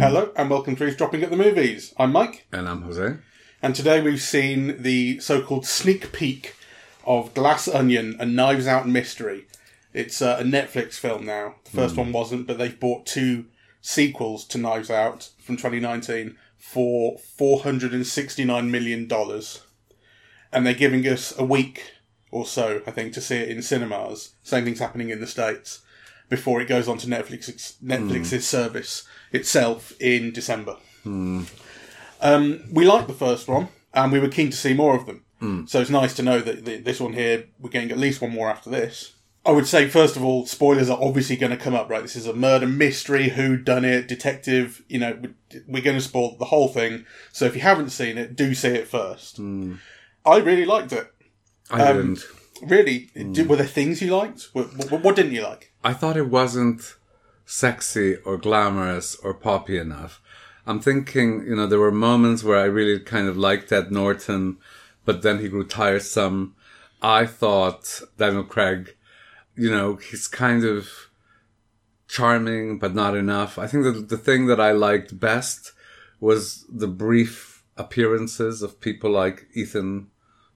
Hello and welcome to Dropping at the Movies. I'm Mike, And I'm Jose. and today we've seen the so-called sneak peek of Glass Onion: A Knives Out Mystery. It's uh, a Netflix film now. The first one wasn't, but they've bought two sequels to Knives Out from 2019 for 469 million dollars, and they're giving us a week or so, I think, to see it in cinemas. Same thing's happening in the states before it goes on to Netflix Netflix's hmm. service itself in December. Um, we liked the first one, and we were keen to see more of them. Hmm. So it's nice to know that th- this one here we're getting at least one more after this. I would say first of all, spoilers are obviously going to come up. Right, this is a murder mystery, who done it, detective. You know, we're going to spoil the whole thing. So if you haven't seen it, do see it first. Hmm. I really liked it. I Um, didn't. Really, Did, were there things you liked? What, what, what didn't you like? I thought it wasn't sexy or glamorous or poppy enough. I'm thinking, you know, there were moments where I really kind of liked Ed Norton, but then he grew tiresome. I thought Daniel Craig, you know, he's kind of charming, but not enough. I think that the thing that I liked best was the brief appearances of people like Ethan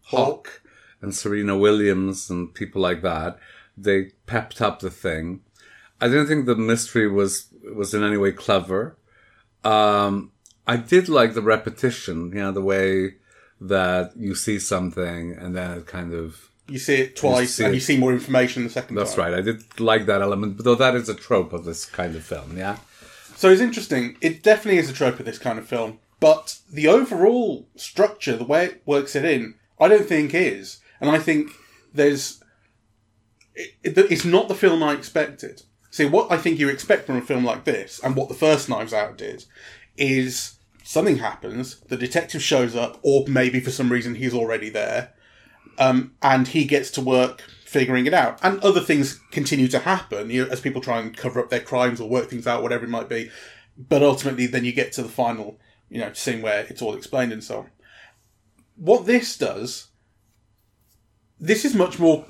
Hawke and Serena Williams and people like that. They pepped up the thing. I didn't think the mystery was was in any way clever. Um, I did like the repetition, you know, the way that you see something and then it kind of You see it twice, see and it. you see more information the second that's time. right. I did like that element, though that is a trope of this kind of film, yeah. So it's interesting. It definitely is a trope of this kind of film, but the overall structure, the way it works it in, I don't think is. And I think there's. It, it- it's not the film I expected. See, what I think you expect from a film like this, and what the first Knives Out did, is something happens, the detective shows up, or maybe for some reason he's already there, um, and he gets to work figuring it out. And other things continue to happen you know, as people try and cover up their crimes or work things out, whatever it might be. But ultimately, then you get to the final, you know, scene where it's all explained and so on. What this does, this is much more,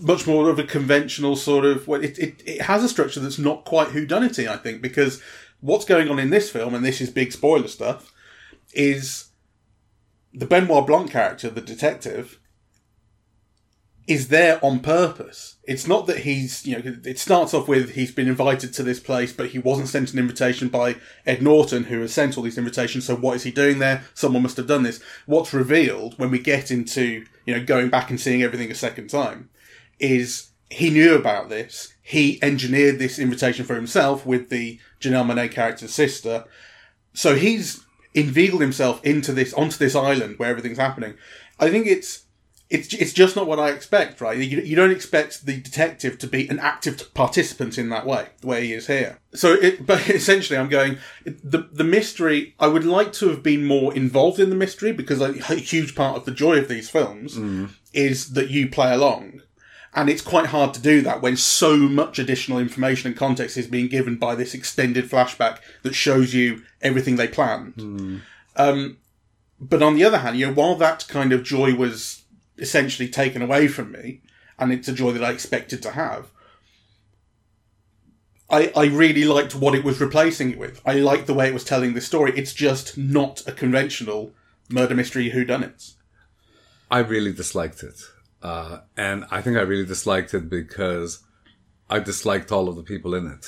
much more of a conventional sort of. Well, it it, it has a structure that's not quite whodunity, I think, because what's going on in this film, and this is big spoiler stuff, is the Benoit Blanc character, the detective, is there on purpose. It's not that he's, you know, it starts off with he's been invited to this place, but he wasn't sent an invitation by Ed Norton, who has sent all these invitations. So what is he doing there? Someone must have done this. What's revealed when we get into, you know, going back and seeing everything a second time is he knew about this. He engineered this invitation for himself with the Janelle Monae character's sister. So he's inveigled himself into this, onto this island where everything's happening. I think it's, it's, it's just not what I expect, right? You, you don't expect the detective to be an active participant in that way, the way he is here. So, it, but essentially, I'm going the the mystery. I would like to have been more involved in the mystery because a, a huge part of the joy of these films is that you play along, and it's quite hard to do that when so much additional information and context is being given by this extended flashback that shows you everything they planned. Um, but on the other hand, you know, while that kind of joy was essentially taken away from me, and it's a joy that I expected to have, I, I really liked what it was replacing it with. I liked the way it was telling the story. It's just not a conventional murder mystery whodunits. I really disliked it. Uh, and I think I really disliked it because I disliked all of the people in it.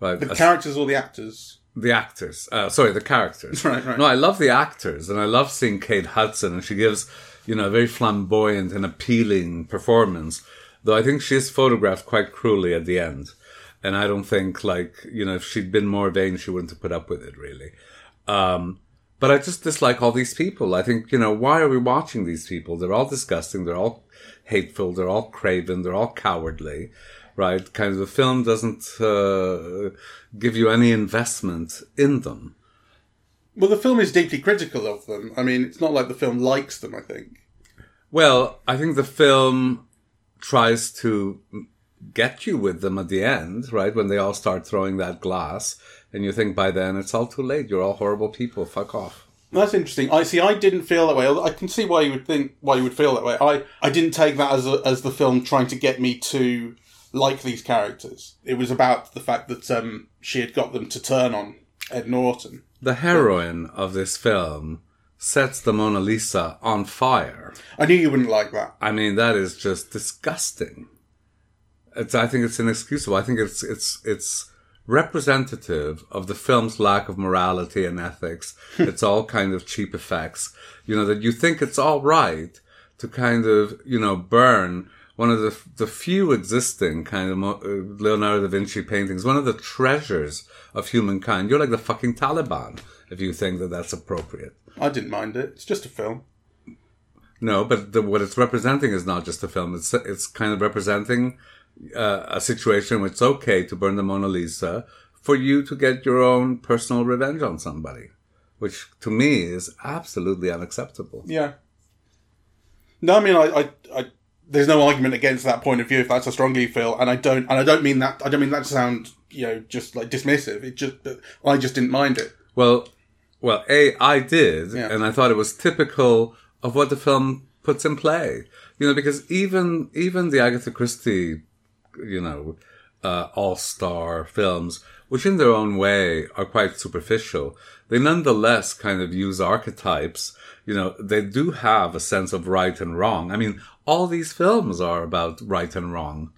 Right? The As- characters or the actors. the actors. Uh, sorry, the characters. Right, right. No, I love the actors, and I love seeing Kate Hudson, and she gives, you know, a very flamboyant and appealing performance. Though I think she is photographed quite cruelly at the end, and I don't think, like, you know, if she'd been more vain, she wouldn't have put up with it, really. Um, but I just dislike all these people. I think, you know, why are we watching these people? They're all disgusting. They're all hateful. They're all craven. They're all cowardly, right? Kind of the film doesn't uh, give you any investment in them. Well, the film is deeply critical of them. I mean, it's not like the film likes them, I think. Well, I think the film tries to get you with them at the end, right? When they all start throwing that glass, and you think by then it's all too late. You're all horrible people. Fuck off. That's interesting. I see. I didn't feel that way. I can see why you would think why you would feel that way. I, I didn't take that as a, as the film trying to get me to like these characters. It was about the fact that um, she had got them to turn on Ed Norton. The heroine of this film sets the Mona Lisa on fire. I knew you wouldn't like that. I mean, that is just disgusting. It's, I think it's inexcusable. I think it's, it's, it's representative of the film's lack of morality and ethics. it's all kind of cheap effects. You know, that you think it's all right to kind of, you know, burn one of the, the few existing kind of uh, Leonardo da Vinci paintings, one of the treasures of humankind. You're like the fucking Taliban if you think that that's appropriate. I didn't mind it. It's just a film. No, but the, what it's representing is not just a film. It's it's kind of representing uh, a situation where it's okay to burn the Mona Lisa for you to get your own personal revenge on somebody, which to me is absolutely unacceptable. Yeah. No, I mean, I, I, I, there's no argument against that point of view if that's how strongly you feel, and I don't, and I don't mean that, I don't mean that to sound, you know, just like dismissive. It just, I just didn't mind it. Well, well, a I did, Yeah. and I thought it was typical of what the film puts in play. You know, because even even the Agatha Christie, you know, uh, all star films, which in their own way are quite superficial, they nonetheless kind of use archetypes. You know, they do have a sense of right and wrong. I mean, all these films are about right and wrong.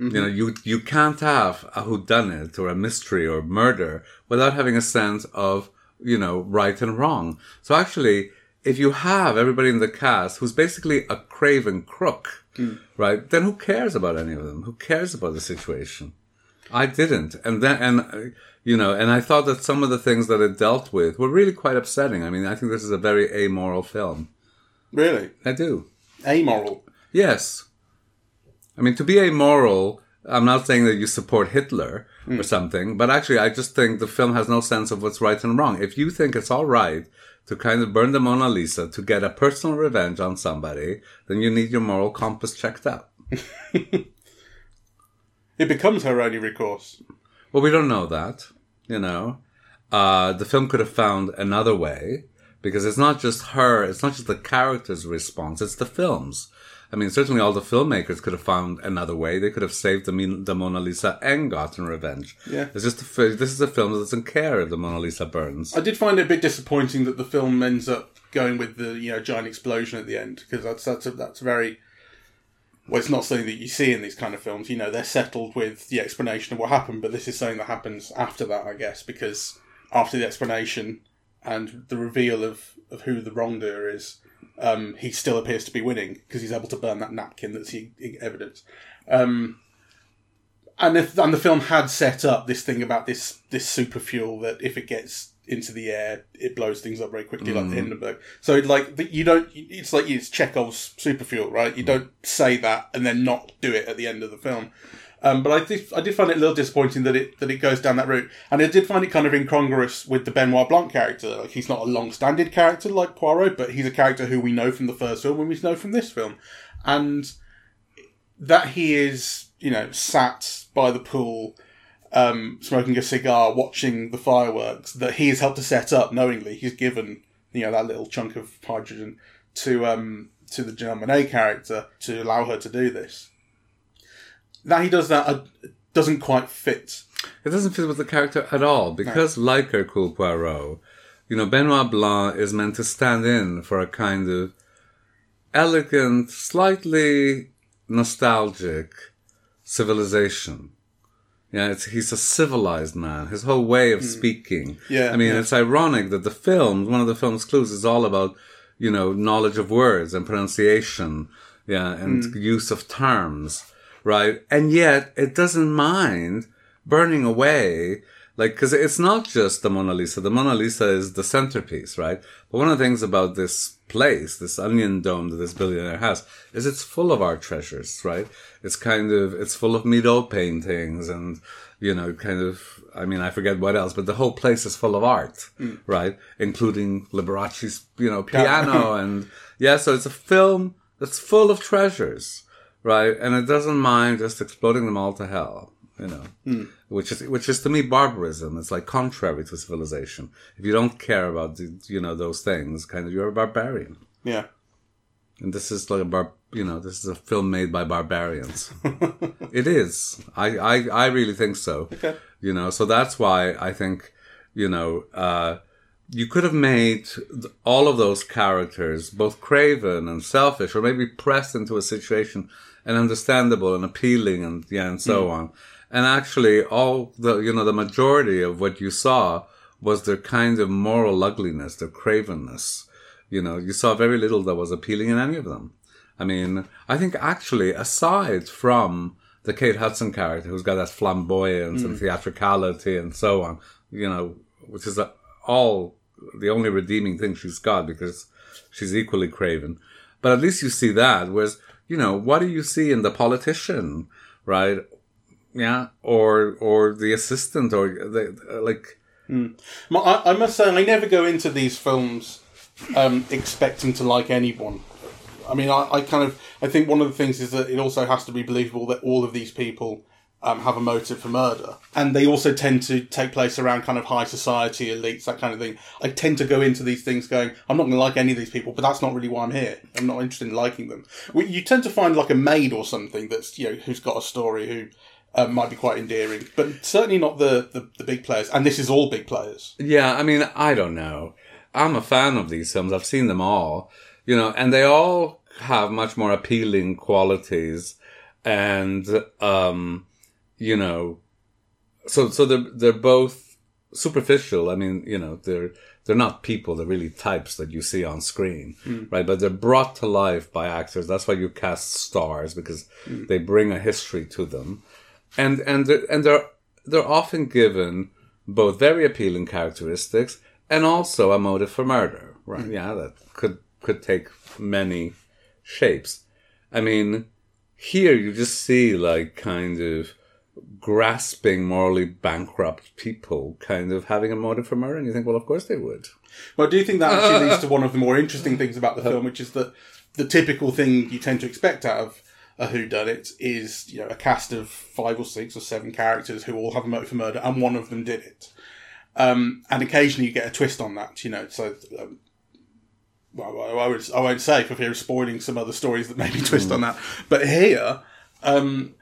You know, you you can't have a whodunit or a mystery or murder without having a sense of you know right and wrong. So actually, if you have everybody in the cast who's basically a craven crook, right? Then who cares about any of them? Who cares about the situation? I didn't, and then and uh, you know, and I thought that some of the things that it dealt with were really quite upsetting. I mean, I think this is a very amoral film. Really, I do. amoral. Yes. I mean, to be amoral, I'm not saying that you support Hitler Hmm. or something, but actually, I just think the film has no sense of what's right and wrong. If you think it's all right to kind of burn the Mona Lisa to get a personal revenge on somebody, then you need your moral compass checked out. It becomes her only recourse. Well, we don't know that, you know. Uh, the film could have found another way because it's not just her, it's not just the character's response, it's the film's. I mean, certainly all the filmmakers could have found another way. They could have saved the, the Mona Lisa and gotten revenge. Yeah. It's just a, this is a film that doesn't care if the Mona Lisa burns. I did find it a bit disappointing that the film ends up going with the you know giant explosion at the end because that's that's a, that's very well, it's not something that you see in these kind of films. You know, they're settled with the explanation of what happened, but this is something that happens after that, I guess, because after the explanation and the reveal of of who the wrongdoer is, um, he still appears to be winning because he's able to burn that napkin that's the evidence. Um, and if and the film had set up this thing about this this super fuel that if it gets into the air, it blows things up very quickly, like the Hindenburg. So like you don't, it's like it's Chekhov's super fuel, right? You don't say that and then not do it at the end of the film. Um, but I did, I did find it a little disappointing that it that it goes down that route, and I did find it kind of incongruous with the Benoit Blanc character. Like he's not a long-standing character like Poirot, but he's a character who we know from the first film and we know from this film, and that he is, you know, sat by the pool, um, smoking a cigar, watching the fireworks that he has helped to set up knowingly. He's given, you know, that little chunk of hydrogen to um to the Germanet character to allow her to do this. That he does that uh, doesn't quite fit. It doesn't fit with the character at all because, like Hercule Poirot, you know, Benoit Blanc is meant to stand in for a kind of elegant, slightly nostalgic civilization. Yeah, it's, he's a civilized man. His whole way of hmm. speaking. Yeah, I mean, yeah. it's ironic that the film, one of the film's clues is all about, you know, knowledge of words and pronunciation. Yeah, and hmm. use of terms. Right. And yet it doesn't mind burning away. Like, cause it's not just the Mona Lisa. The Mona Lisa is the centerpiece, right? But one of the things about this place, this onion dome that this billionaire has, is it's full of art treasures, right? It's kind of, it's full of Miro paintings and, you know, kind of, I mean, I forget what else, but the whole place is full of art, mm. right? Including Liberace's, you know, piano and, yeah, so it's a film that's full of treasures, right? And it doesn't mind just exploding them all to hell. You know, which is which is to me barbarism. It's like contrary to civilization. If you don't care about the, you know those things, kind of you're a barbarian. Yeah. And this is like a bar, you know, this is a film made by barbarians. it is. I, I, I really think so. Okay. You know, so that's why I think, you know, uh, you could have made all of those characters both craven and selfish, or maybe pressed into a situation and understandable and appealing, and yeah, and so on. And actually, all the you know the majority of what you saw was their kind of moral ugliness, their cravenness. You know, you saw very little that was appealing in any of them. I mean, I think actually, aside from the Kate Hudson character, who's got that flamboyance and theatricality and so on, you know, which is uh, all the only redeeming thing she's got because she's equally craven. But at least you see that. Whereas, you know, what do you see in the politician, right? Yeah, or or the assistant, or the, like My- I, I must say, I never go into these films um, expecting to like anyone. I mean, I, I kind of, I think one of the things is that it also has to be believable that all of these people um, have a motive for murder, and they also tend to take place around kind of high society elites, that kind of thing. I tend to go into these things going, I'm not going to like any of these people, but that's not really why I'm here. I'm not interested in liking them. You tend to find like a maid or something that's you know who's got a story who. Uh, might be quite endearing, but certainly not the, the, the big players. And this is all big players. Yeah, I mean, I don't know. I'm a fan of these films. I've seen them all, you know, and they all have much more appealing qualities. And, um, you know, so, so they're, they're both superficial. I mean, you know, they're, they're not people. They're really types that you see on screen, right? But they're brought to life by actors. That's why you cast stars because they bring a history to them. And, and, they're, and they're, they're often given both very appealing characteristics and also a motive for murder, right? Hmm. Yeah, that could could take many shapes. I mean, here you just see like kind of grasping, morally bankrupt people kind of having a motive for murder, and you think, well, of course they would. Well, do you think that actually leads to one of the more interesting things about the film, which is that the typical thing you tend to expect out of a whodunit is you know a cast of five or six or seven characters who all have a motive for murder, and one of them did it. Um, and occasionally you get a twist on that, you know. So, um, well, I, would, I won't say for fear of spoiling some other stories that maybe twist on that. But here, um,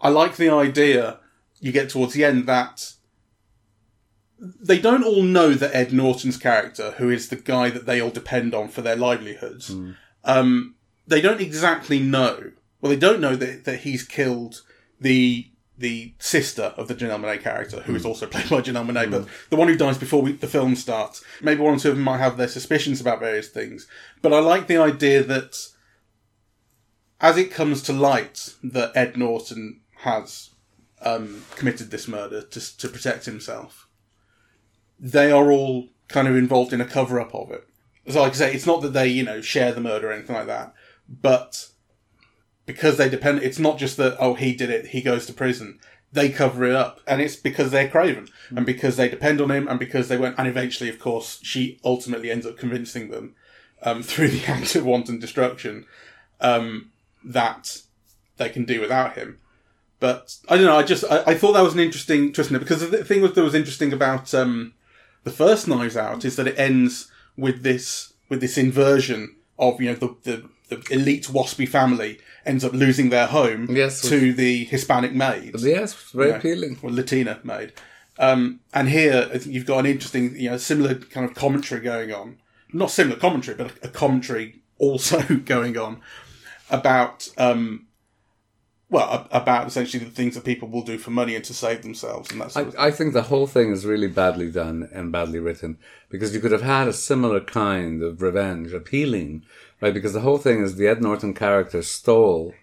I like the idea you get towards the end that they don't all know that Ed Norton's character, who is the guy that they all depend on for their livelihoods, um, they don't exactly know. Well, they don't know that, that he's killed the the sister of the Janelle Monae character, who is also played by Janelle Monae, but the one who dies before we, the film starts. Maybe one or two of them might have their suspicions about various things, but I like the idea that as it comes to light that Ed Norton has um, committed this murder to to protect himself, they are all kind of involved in a cover up of it. So, like I say, it's not that they, you know, share the murder or anything like that, but because they depend, it's not just that, oh, he did it, he goes to prison. They cover it up. And it's because they're Craven and because they depend on him and because they went, and eventually, of course, she ultimately ends up convincing them, um, through the act of wanton destruction, um, that they can do without him. But I don't know. I just I, I thought that was an interesting twist in because the thing was that was interesting about um, the first Knives Out is that it ends with this with this inversion of you know the the, the elite waspy family ends up losing their home Yes. to the Hispanic maid, Yes, very Yeah. appealing. or Latina maid. Um, and here I think you've got an interesting you know similar kind of commentary going on, not similar commentary, but a, a commentary also going on about um, well about essentially the things that people will do for money and to save themselves and that sort of I, I think the whole thing is really badly done and badly written because you could have had a similar kind of revenge appealing, right? Because the whole thing is the Ed Norton character stole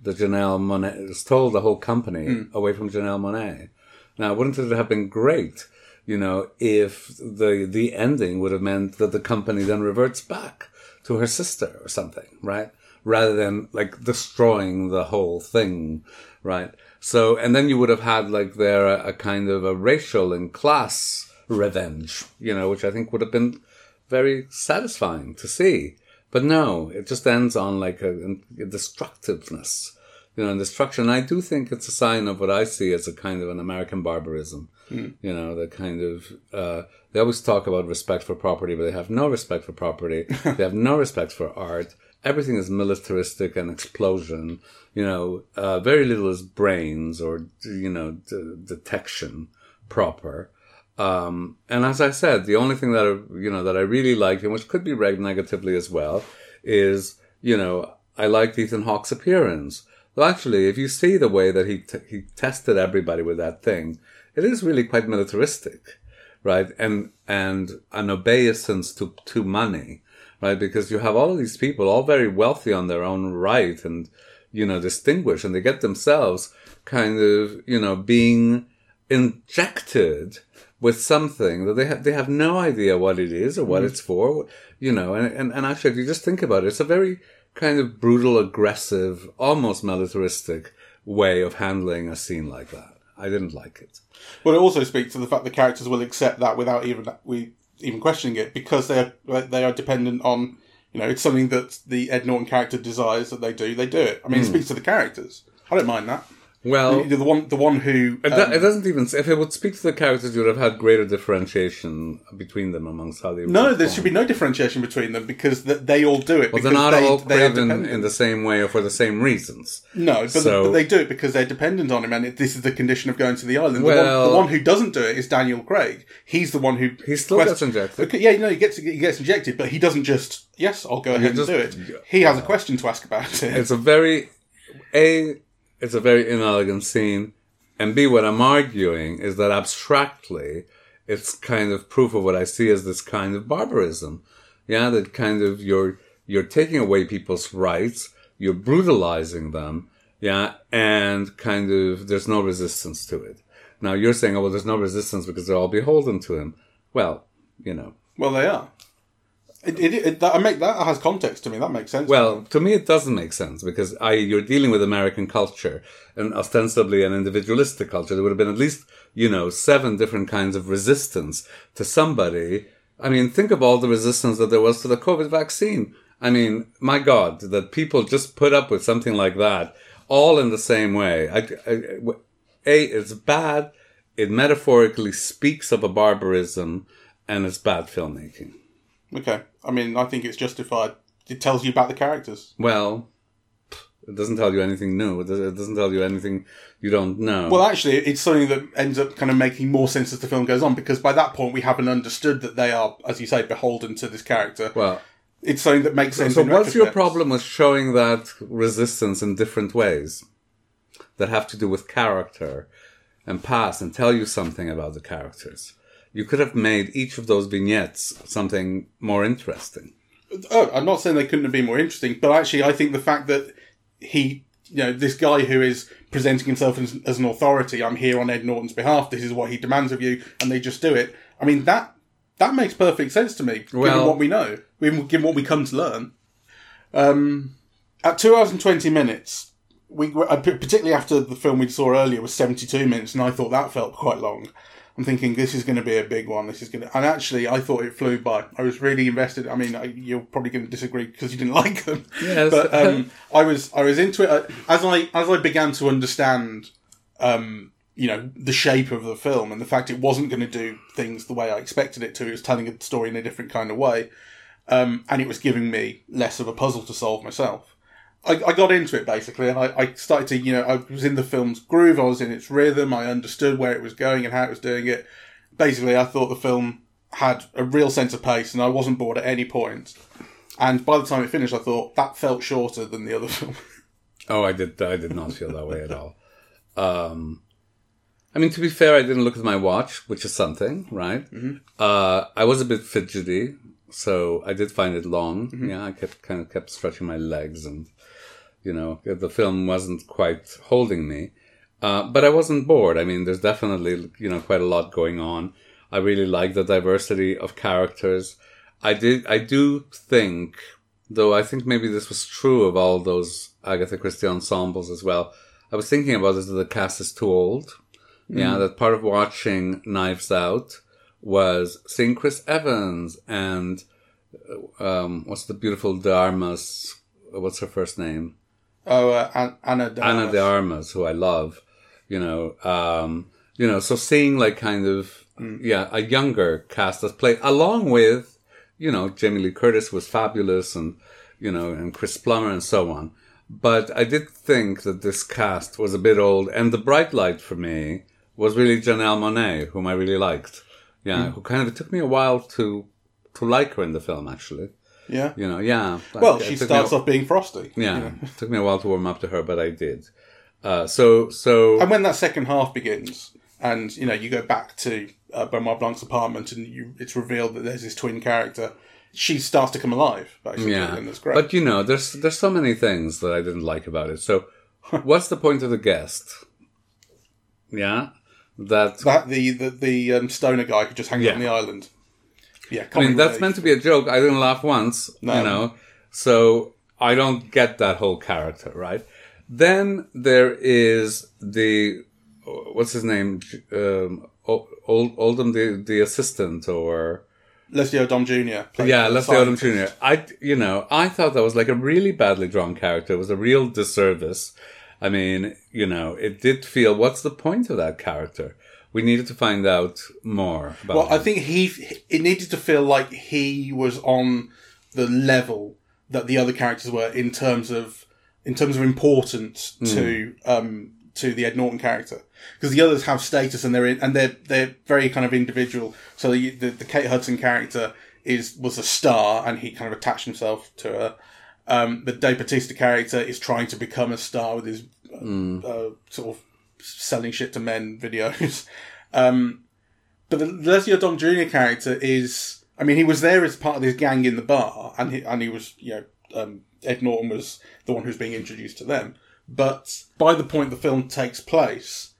the Janelle Monae, stole the whole company hmm. away from Janelle Monae. Now, wouldn't it have been great, you know, if the the ending would have meant that the company then reverts back to her sister or something, right? Rather than like destroying the whole thing, right? So, and then you would have had like there a, a kind of a racial and class revenge, you know, which I think would have been very satisfying to see. But no, it just ends on like a, a destructiveness, you know, and destruction. I do think it's a sign of what I see as a kind of an American barbarism. Hmm. You know, the kind of uh, they always talk about respect for property, but they have no respect for property. they have no respect for art. Everything is militaristic and explosion. You know, uh, very little is brains or you know d- detection proper. Um, and as I said, the only thing that I, you know that I really like, and which could be read negatively as well, is you know I liked Ethan Hawke's appearance. Well, actually, if you see the way that he t- he tested everybody with that thing, it is really quite militaristic, right? And and an obeisance to to money, right? Because you have all of these people, all very wealthy on their own right, and you know distinguished, and they get themselves kind of you know being injected with something that they have they have no idea what it is or what mm-hmm. it's for, you know. And, and and actually, if you just think about it, it's a very kind of brutal, aggressive, almost militaristic way of handling a scene like that. I didn't like it. Well, it also speaks to the fact the characters will accept that without even we even questioning it because they are they are dependent on you know it's something that the Ed Norton character desires that they do. They do it. I mean, it hmm. speaks to the characters. I don't mind that. Well, the one the one who it, do- um, it doesn't even. If it would speak to the characters, you would have had greater differentiation between them amongst how they. no, there should be no differentiation between them because th- they all do it. Well, they're not they, all craven in the same way or for the same reasons. No, but, So- but they do it because they're dependent on him, and it, this is the condition of going to the island. The, Well- one, the one who doesn't do it is Daniel Craig. He's the one who He still gets injected. Okay, yeah, no, he gets he gets injected, but he doesn't just yes, I'll go ahead just- and do it. He has a question to ask about it. It's a very a. It's a very inelegant scene, and b. What I'm arguing is that abstractly, it's kind of proof of what I see as this kind of barbarism. Yeah, that kind of you're you're taking away people's rights, you're brutalizing them. Yeah, and kind of there's no resistance to it. Now you're saying, oh well, there's no resistance because they're all beholden to him. Well, you know, well, they are. It, it, it, that, I make that has context to me. That makes sense. Well, to me, it doesn't make sense because I you're dealing with American culture and ostensibly an individualistic culture. There would have been at least you know seven different kinds of resistance to somebody. I mean, think of all the resistance that there was to the COVID vaccine. I mean, my God, that people just put up with something like that, all in the same way. I, I, a, it's bad. It metaphorically speaks of a barbarism, and it's bad filmmaking. Okay. I mean, I think it's justified. It tells you about the characters. Well, it doesn't tell you anything new. It doesn't- tell you anything you don't know. Well, actually, it's something that ends up kind of making more sense as the film goes on because by that point we haven't understood that they are, as you say, beholden to this character. Well, it's something that makes sense. so what's your problem with showing that resistance in different ways that have to do with character and past and tell you something about the characters? You could have made each of those vignettes something more interesting. Oh, I'm not saying they couldn't have been more interesting, but actually, I think the fact that he, you know, this guy who is presenting himself as, as an authority, I'm here on Ed Norton's behalf. This is what he demands of you, and they just do it. I mean that that makes perfect sense to me, given what we know, given, what we come to learn. Um, at two hours and twenty minutes, we particularly after the film we saw earlier was 72 minutes, and I thought that felt quite long. I'm thinking this is going to be a big one. This is going to, and actually, I thought it flew by. I was really invested. I mean, I, you're probably going to disagree because you didn't like them. Yes. but um, I was, I was into it as I as I began to understand, um, you know, the shape of the film and the fact it wasn't going to do things the way I expected it to. It was telling a story in a different kind of way, um, and it was giving me less of a puzzle to solve myself. I, I got into it basically, and I, I started to, you know, I was in the film's groove, I was in its rhythm, I understood where it was going and how it was doing it. Basically, I thought the film had a real sense of pace, and I wasn't bored at any point. And by the time it finished, I thought that felt shorter than the other film. Oh, I did. I did not feel that way at all. Um, I mean, to be fair, I didn't look at my watch, which is something, right? Uh, I was a bit fidgety, so I did find it long. Yeah, I kept kind of kept stretching my legs, and you know, the film wasn't quite holding me. Uh, but I wasn't bored. I mean, there's definitely you know quite a lot going on. I really like the diversity of characters. I did. I do think, though. I think maybe this was true of all those Agatha Christie ensembles as well. I was thinking about this that the cast is too old. Yeah, that part of watching Knives Out was seeing Chris Evans and uh, um, what's the beautiful de Armas? What's her first name? Oh, uh, Ana de Ana Armas. de Armas, who I love, you know, um, you know, so seeing like kind of, yeah, a younger cast as play along with, you know, Jamie Lee Curtis was fabulous and, you know, and Chris Plummer and so on. But I did think that this cast was a bit old and the bright light for me was really Janelle Monae, whom I really liked. Yeah, who kind of, it took me a while to, to like her in the film actually. Yeah. You know, yeah. Well, she it took me starts off being Frosty. yeah, it took me a while to warm up to her, but I did. Uh, so, so And when that second half begins, and you know, you go back to uh, Blanc's apartment, and you, it's revealed that there's this twin character. She starts to come alive, basically, yeah, and that's great. but you know, there's there's so many things that I didn't like about it. So, what's the point of the guest? Yeah, that that the the, the um, stoner guy could just hang Yeah. out on the island. Yeah, I mean, that's meant to be a joke. I didn't laugh once, No. you know. So I don't get that whole character, right? Then there is the what's his name, um, Old Oldham, the the assistant, or Leslie Odom Jr. yeah, Leslie Odom. Jr. I, you know, I thought that was like a really badly drawn character. It was a real disservice. I mean, you know, it did feel. What's the point of that character? We needed to find out more about. Well, I think he it needed to feel like he was on the level that the other characters were in terms of in terms of importance Hmm. to um to the Ed Norton character because the others have status and they're in, and they're they're very kind of individual. So the, the the Kate Hudson character is was a star and he kind of attached himself to her. Um, the Dave Bautista character is trying to become a star with his uh, uh, sort of selling shit to men videos. Um, but the Leslie Odom Jr. character is, I mean, he was there as part of this gang in the bar, and he, and he was, you know, um, Ed Norton was the one who's being introduced to them. But by the point the film takes place,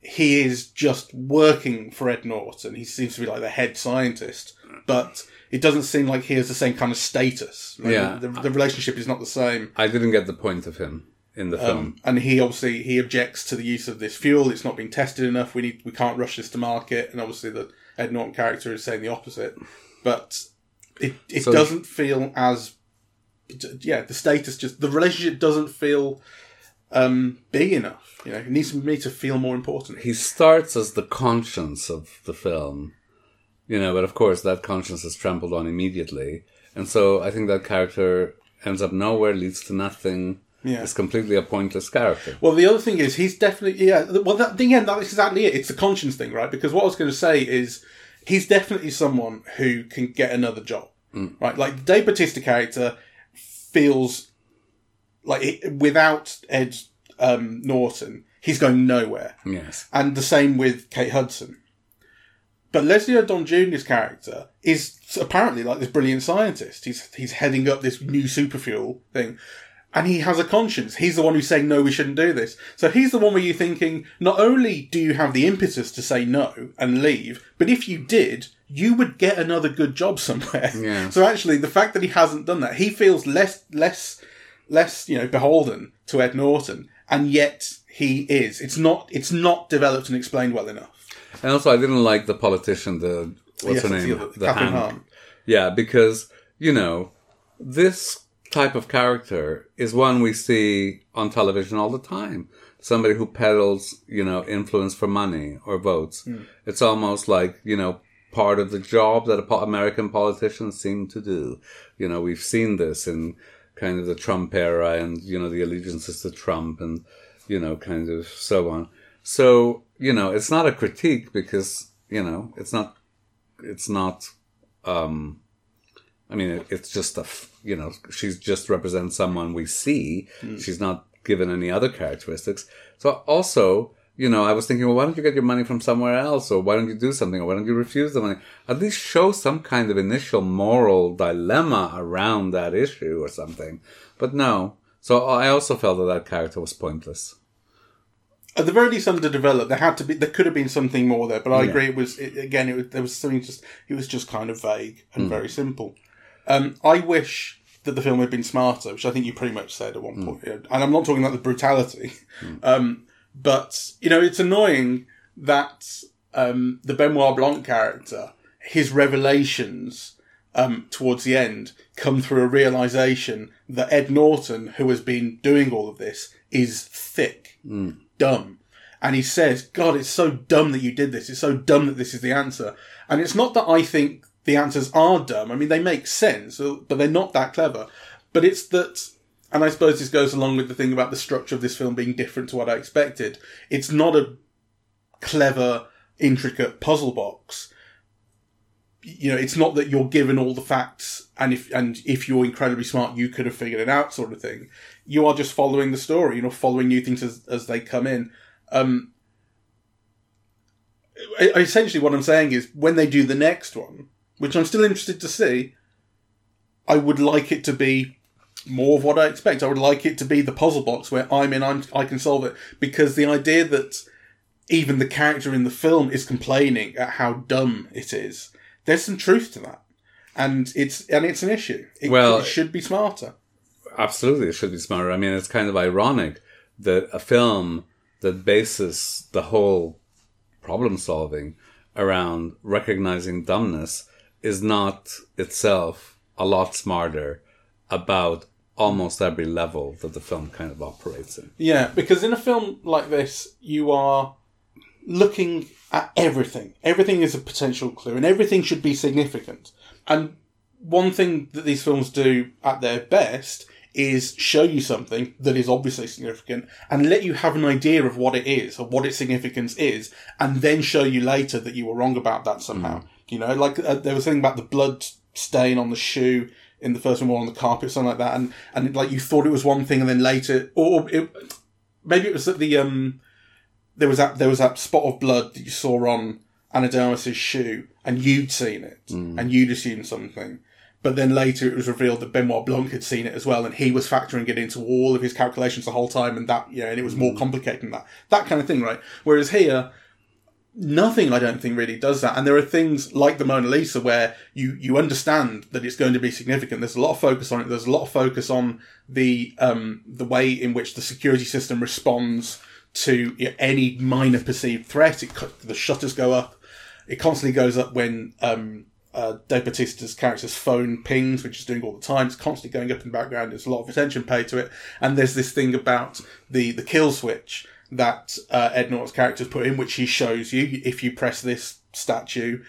he is just working for Ed Norton. He seems to be like the head scientist, but it doesn't seem like he has the same kind of status. Like, Yeah. the, the relationship is not the same. I didn't get the point of him in the film. Um, and he obviously he objects to the use of this fuel. It's not being tested enough. We need we can't rush this to market. And obviously the Ed Norton character is saying the opposite. But it it So- doesn't feel as yeah the status just the relationship doesn't feel um, big enough. You know, it needs me to feel more important. he starts as the conscience of the film, you know, but of course that conscience is trampled on immediately. And so I think that character ends up nowhere, leads to nothing. Yeah. Is completely a pointless character. Well, the other thing is he's definitely yeah. Well, that thing, yeah, that's exactly it. It's the conscience thing, right? Because what I was going to say is he's definitely someone who can get another job, right? Like the Dave Bautista character feels like it, without Ed um, Norton, he's going nowhere, Yes. and the same with Kate Hudson. But Leslie Odom Jr.'s character is apparently like this brilliant scientist. He's he's heading up this new superfuel thing, and he has a conscience. He's the one who's saying no, we shouldn't do this. So he's the one where you're thinking, not only do you have the impetus to say no and leave, but if you did, you would get another good job somewhere. Yeah. So actually, the fact that he hasn't done that, he feels less less less you know beholden to Ed Norton, and yet he is. It's not it's not developed and explained well enough. And also, I didn't like the politician, the Yes, what's her name, the the hand. Yeah, because you know this type of character is one we see on television all the time. Somebody who peddles, you know, influence for money or votes. Hmm. It's almost like you know part of the job that American politicians seem to do. You know, we've seen this in kind of the Trump era, and you know the allegiances to Trump, and you know, kind of so on. So you know, it's not a critique because you know it's not it's not um i mean it, it's just a, you know she's just represents someone we see hmm. she's not given any other characteristics so also you know i was thinking well why don't you get your money from somewhere else or why don't you do something or why don't you refuse the money at least show some kind of initial moral dilemma around that issue or something but no so i also felt that that character was pointless At the very least, underdeveloped. There had to be. There could have been something more there, but I agree. It was it, again. It was, there was something just. It was just kind of vague and hmm. very simple. Um, I wish that the film had been smarter, which I think you pretty much said at one point. And I'm not talking about the brutality, um, but you know, it's annoying that um, the Benoit Blanc character, his revelations um, towards the end come through a realization that Ed Norton, who has been doing all of this, is thick, dumb. And he says, God, it's so dumb that you did this. It's so dumb that this is the answer. And it's not that I think the answers are dumb. I mean, they make sense, but they're not that clever. But it's that, and I suppose this goes along with the thing about the structure of this film being different to what I expected. It's not a clever, intricate puzzle box. You know, it's not that you're given all the facts, and if and if you're incredibly smart, you could have figured it out, sort of thing. You are just following the story, you know, following new things as as they come in. Um, essentially, what I'm saying is, when they do the next one, which I'm still interested to see, I would like it to be more of what I expect. I would like it to be the puzzle box where I'm in, I'm, I can solve it. Because the idea that even the character in the film is complaining at how dumb it is, there's some truth to that. And it's and it's an issue. It, Well- it should be smarter. Absolutely, it should be smarter. I mean, it's kind of ironic that a film that bases the whole problem solving around recognizing dumbness is not itself a lot smarter about almost every level that the film kind of operates in. Yeah, because in a film like this, you are looking at everything. Everything is a potential clue, and everything should be significant. And one thing that these films do at their best is show you something that is obviously significant and let you have an idea of what it is or what its significance is, and then show you later that you were wrong about that somehow. Mm. You know, like uh, there was something about the blood stain on the shoe in the first one, or on the carpet, something like that, and and like you thought it was one thing, and then later, or it, maybe it was that the um there was that there was that spot of blood that you saw on Ana de Armas's shoe, and you'd seen it, and you'd assumed something. But then later it was revealed that Benoit Blanc had seen it as well, and he was factoring it into all of his calculations the whole time, and that yeah, and it was more complicated than that. That kind of thing, right? Whereas here, nothing I don't think really does that. And there are things like the Mona Lisa where you, you understand that it's going to be significant. There's a lot of focus on it. There's a lot of focus on the, um, the way in which the security system responds to any minor perceived threat. It, the shutters go up. It constantly goes up when, um, uh, Dave Bautista's character's phone pings, which is doing all the time. It's constantly going up in the background. There's a lot of attention paid to it. And there's this thing about the, the kill switch that uh, Ed Norton's character's put in, which he shows you if you press this statue.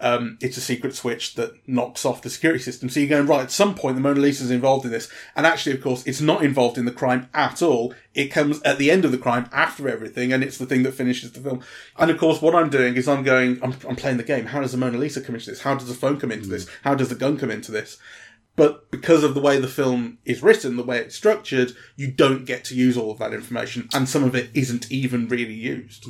Um, it's a secret switch that knocks off the security system. So you're going, right, at some point the Mona Lisa's involved in this. And actually, of course, it's not involved in the crime at all. It comes at the end of the crime after everything, and it's the thing that finishes the film. And of course, what I'm doing is I'm going, I'm, I'm playing the game. How does the Mona Lisa come into this? How does the phone come into this? How does the gun come into this? But because of the way the film is written, the way it's structured, you don't get to use all of that information, and some of it isn't even really used.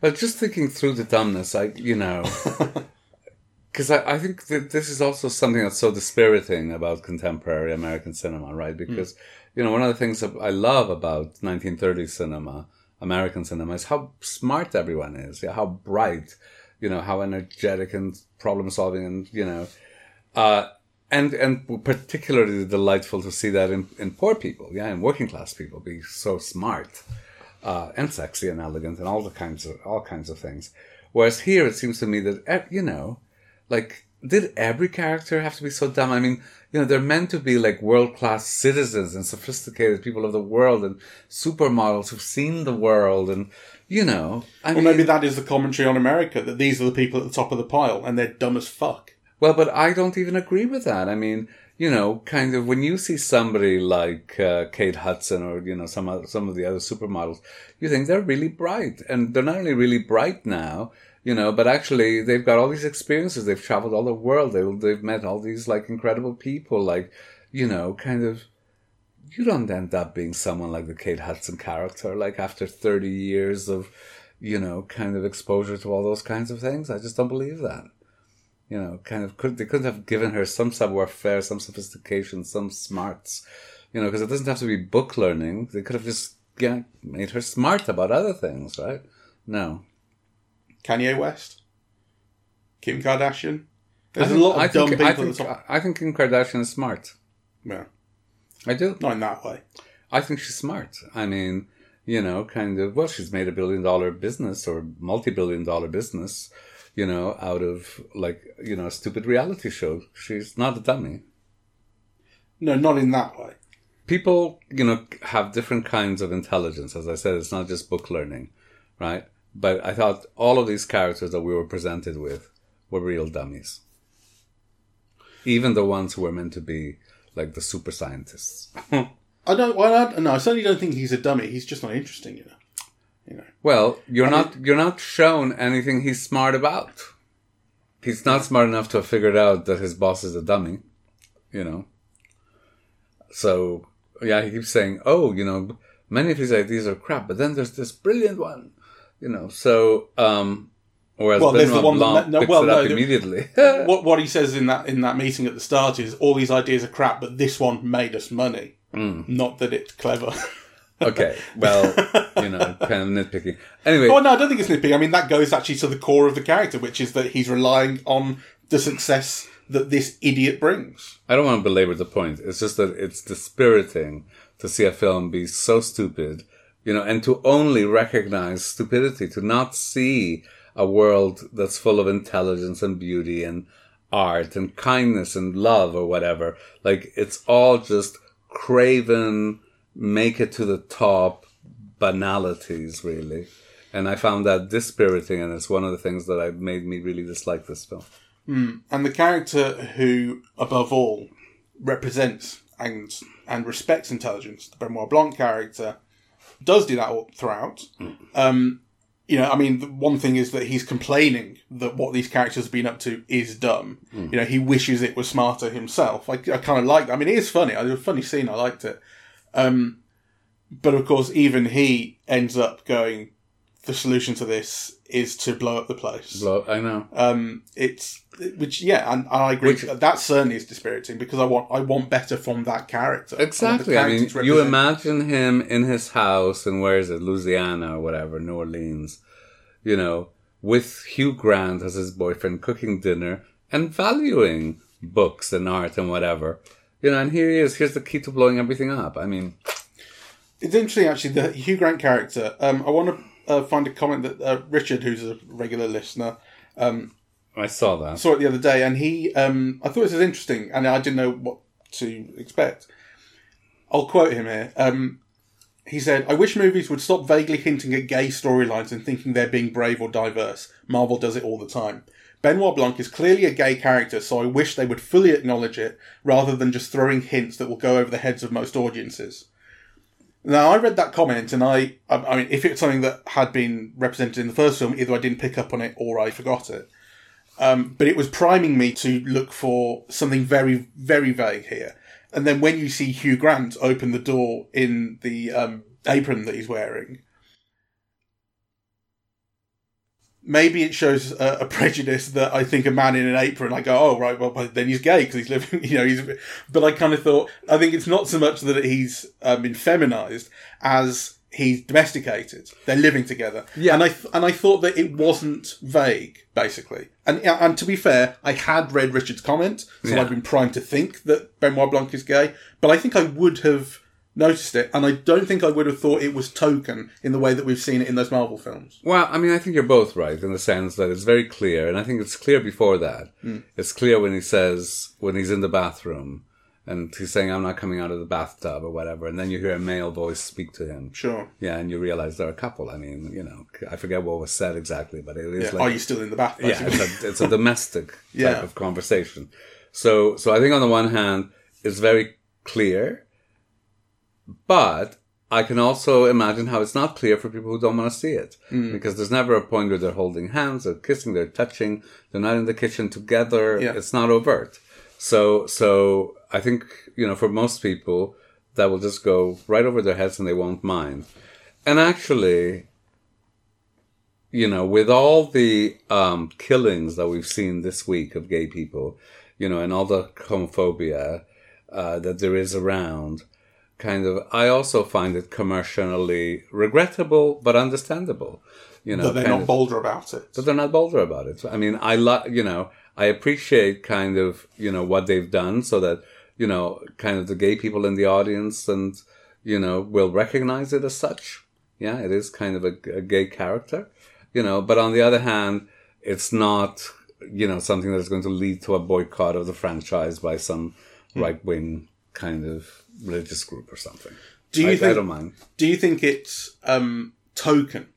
But just thinking through the dumbness, I you know, because I, I think that this is also something that's so dispiriting about contemporary American cinema, right? Because you know, one of the things that I love about 1930s cinema, American cinema, is how smart everyone is, yeah, how bright, you know, how energetic and problem solving, and you know, uh, and and particularly delightful to see that in, in poor people, yeah, in working class people, be so smart uh, and sexy and elegant and all the kinds of all kinds of things. Whereas here, it seems to me that eh, you know, like, did every character have to be so dumb? I mean, you know, they're meant to be like world class citizens and sophisticated people of the world and supermodels who've seen the world and you know, I Or mean, maybe that is the commentary on America that these are the people at the top of the pile and they're dumb as fuck. Well, but I don't even agree with that. I mean, you know, kind of when you see somebody like uh, Kate Hudson or you know some other, some of the other supermodels, you think they're really bright, and they're not only really bright now, you know, but actually they've got all these experiences. They've traveled all the world. They, they've met all these like incredible people. Like, you know, kind of. You don't end up being someone like the Kate Hudson character, like after 30 years of, you know, kind of exposure to all those kinds of things. I just don't believe that you know, kind of could they couldn't have given her some savoir faire, some sophistication, some smarts, you know, because it doesn't have to be book learning. They could have just yeah, made her smart about other things, right? No, Kanye West, Kim Kardashian. There's I a think- lot of I dumb think, people I think, the top. I think Kim Kardashian is smart. Yeah, I do. not in that way. I think she's smart. I mean, you know, kind of. Well, she's made a billion dollar business or multi billion dollar business. You know, out of like, you know, a stupid reality show. She's not a dummy. No, not in that way. People, you know, have different kinds of intelligence. As I said, it's not just book learning, right? But I thought all of these characters that we were presented with were real dummies. Even the ones who were meant to be like the super scientists. I don't. Well, I, no, I certainly don't think he's a dummy. He's just not interesting, you know. You know. Well, you're not you're not shown anything he's smart about. He's not smart enough to have figured out that his boss is a dummy, you know. So yeah, he keeps saying, "Oh, you know, many of his ideas are crap, but then there's this brilliant one," you know. So, um, whereas Well, there's the Benoit one that- no, picks well, it up no, immediately. what what he says in that in that meeting at the start is all these ideas are crap, but this one made us money. Not that it's clever. okay, well, you know, kind of nitpicking. Anyway, oh no, I don't think it's nitpicking. I mean, that goes actually to the core of the character, which is that he's relying on the success that this idiot brings. I don't want to belabor the point. It's just that it's dispiriting to see a film be so stupid, you know, and to only recognize stupidity, to not see a world that's full of intelligence and beauty and art and kindness and love or whatever. Like, it's all just craven, make it to the top banalities, really. And I found that dispiriting, and it's one of the things that I made me really dislike this film. Hmm. And the character who, above all, represents and and respects intelligence, the Benoit Blanc character, does do that all throughout. Hmm. Um, you know, I mean, the one thing is that he's complaining that what these characters have been up to is dumb. Hmm. You know, he wishes it was smarter himself. I, I kind of like. that. I mean, it is funny. It was a funny scene. I liked it. Um, but of course, even he ends up going. The solution to this is to blow up the place. Blow- I know. Um, it's which yeah, and I agree. Which- that certainly is dispiriting because I want I want better from that character. I Exactly. I mean, you imagine him in his house in where is it, Louisiana or whatever, New Orleans, you know, with Hugh Grant as his boyfriend, cooking dinner and valuing books and art and whatever. You know, and here he is. Here's the key to blowing everything up. I mean, It's interesting actually. The Hugh Grant character. Um, I want to uh, find a comment that uh, Richard, who's a regular listener, I saw that. saw it the other day, and he um, I thought this was interesting, and I didn't know what to expect. I'll quote him here. Um, he said, "I wish movies would stop vaguely hinting at gay storylines and thinking they're being brave or diverse. Marvel does it all the time." Benoit Blanc is clearly a gay character, so I wish they would fully acknowledge it rather than just throwing hints that will go over the heads of most audiences. Now, I read that comment, and I, I, mean, if it's something that had been represented in the first film, either I didn't pick up on it or I forgot it. Um, but it was priming me to look for something very, very vague here. And then when you see Hugh Grant open the door in the um, apron that he's wearing, maybe it shows a, a prejudice that I think a man in an apron, I go, oh, right, well, then he's gay because he's living, you know, he's, but I kind of thought, I think it's not so much that he's um, been feminized as he's domesticated. They're living together. Yeah. And I, th- and I thought that it wasn't vague, basically. And, and to be fair, I had read Richard's comment, so Yeah. I'd been primed to think that Benoit Blanc is gay, but I think I would have noticed it, and I don't think I would have thought it was token in the way that we've seen it in those Marvel films. Well, I mean, I think you're both right in the sense that it's very clear, and I think it's clear before that. Hmm. It's clear when he says, when he's in the bathroom, and he's saying, I'm not coming out of the bathtub or whatever, and then you hear a male voice speak to him. Sure. Yeah, and you realize they're a couple. I mean, you know, I forget what was said exactly, but it is Yeah. like. Are you still in the bath? yeah, it's a, it's a domestic type Yeah. of conversation. So, so I think on the one hand, it's very clear, but I can also imagine how it's not clear for people who don't want to see it. Mm. Because there's never a point where they're holding hands, they're kissing, they're touching, they're not in the kitchen together. Yeah. It's not overt. So, so I think, you know, for most people, that will just go right over their heads and they won't mind. And actually, you know, with all the um, killings that we've seen this week of gay people, you know, and all the homophobia uh, that there is around, kind of, I also find it commercially regrettable but understandable. You know, that they're not of- bolder about it. but they're not bolder about it. I mean, I like, you know, I appreciate kind of, you know, what they've done so that, you know, kind of the gay people in the audience and, you know, will recognize it as such. Yeah, it is kind of a, a gay character, you know, but on the other hand, it's not, you know, something that's going to lead to a boycott of the franchise by some Hmm. right wing kind of religious group or something. Do you I, I think? don't mind. Do you think it's um, token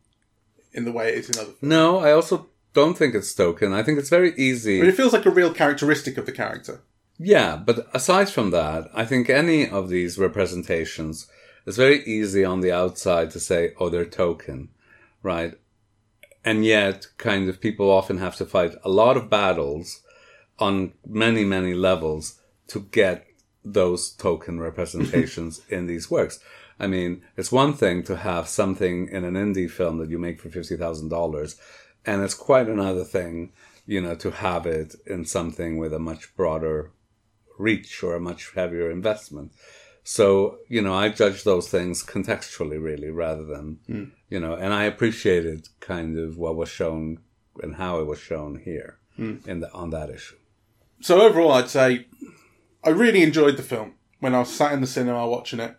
in the way it is in other? films? No, I also don't think it's token. I think it's very easy. But it feels like a real characteristic of the character. Yeah, but aside from that, I think any of these representations, it's very easy on the outside to say, oh, they're token, right? And yet, kind of, people often have to fight a lot of battles on many, many levels to get those token representations in these works. I mean, it's one thing to have something in an indie film that you make for $50,000, and it's quite another thing, you know, to have it in something with a much broader reach or a much heavier investment. So, you know, I judge those things contextually, really, rather than, hmm. you know, and I appreciated kind of what was shown and how it was shown here hmm. in the, on that issue. So overall, I'd say I really enjoyed the film when I was sat in the cinema watching it,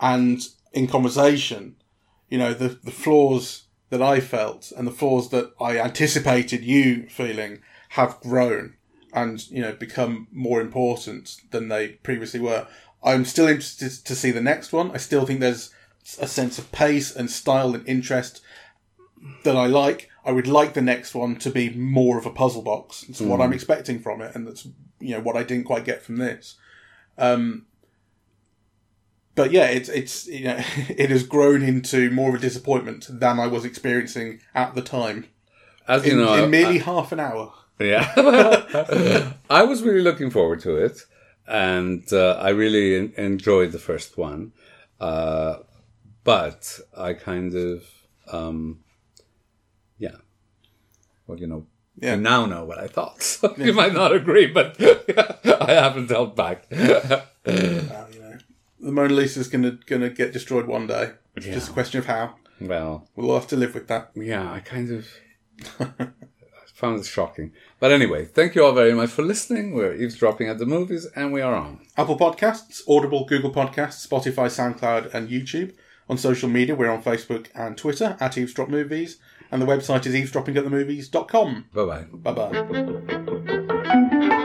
and in conversation, you know, the the flaws that I felt and the flaws that I anticipated you feeling have grown and you know become more important than they previously were. I'm still interested to see the next one. I still think there's a sense of pace and style and interest that I like. I would like the next one to be more of a puzzle box. It's what I'm expecting from it, and that's you know what I didn't quite get from this. Um, but yeah, it's it's you know it has grown into more of a disappointment than I was experiencing at the time As in, you know, in I- half an hour. Yeah. I was really looking forward to it. And uh, I really en- enjoyed the first one. Uh, but I kind of, um. Well, you know, Yeah. you now know what I thought. So you might not agree, but I haven't held back. Uh, you know, the Mona Lisa is gonna gonna get destroyed one day. It's just a question of how. well, We'll have to live with that. yeah, I kind of found it shocking. But anyway, thank you all very much for listening. We're eavesdropping at the movies, and we are on. Apple Podcasts, Audible, Google Podcasts, Spotify, SoundCloud, and YouTube. On social media, we're on Facebook and Twitter at Eavesdrop Movies, and the website is eavesdroppingatthemovies.com. Bye bye. Bye bye.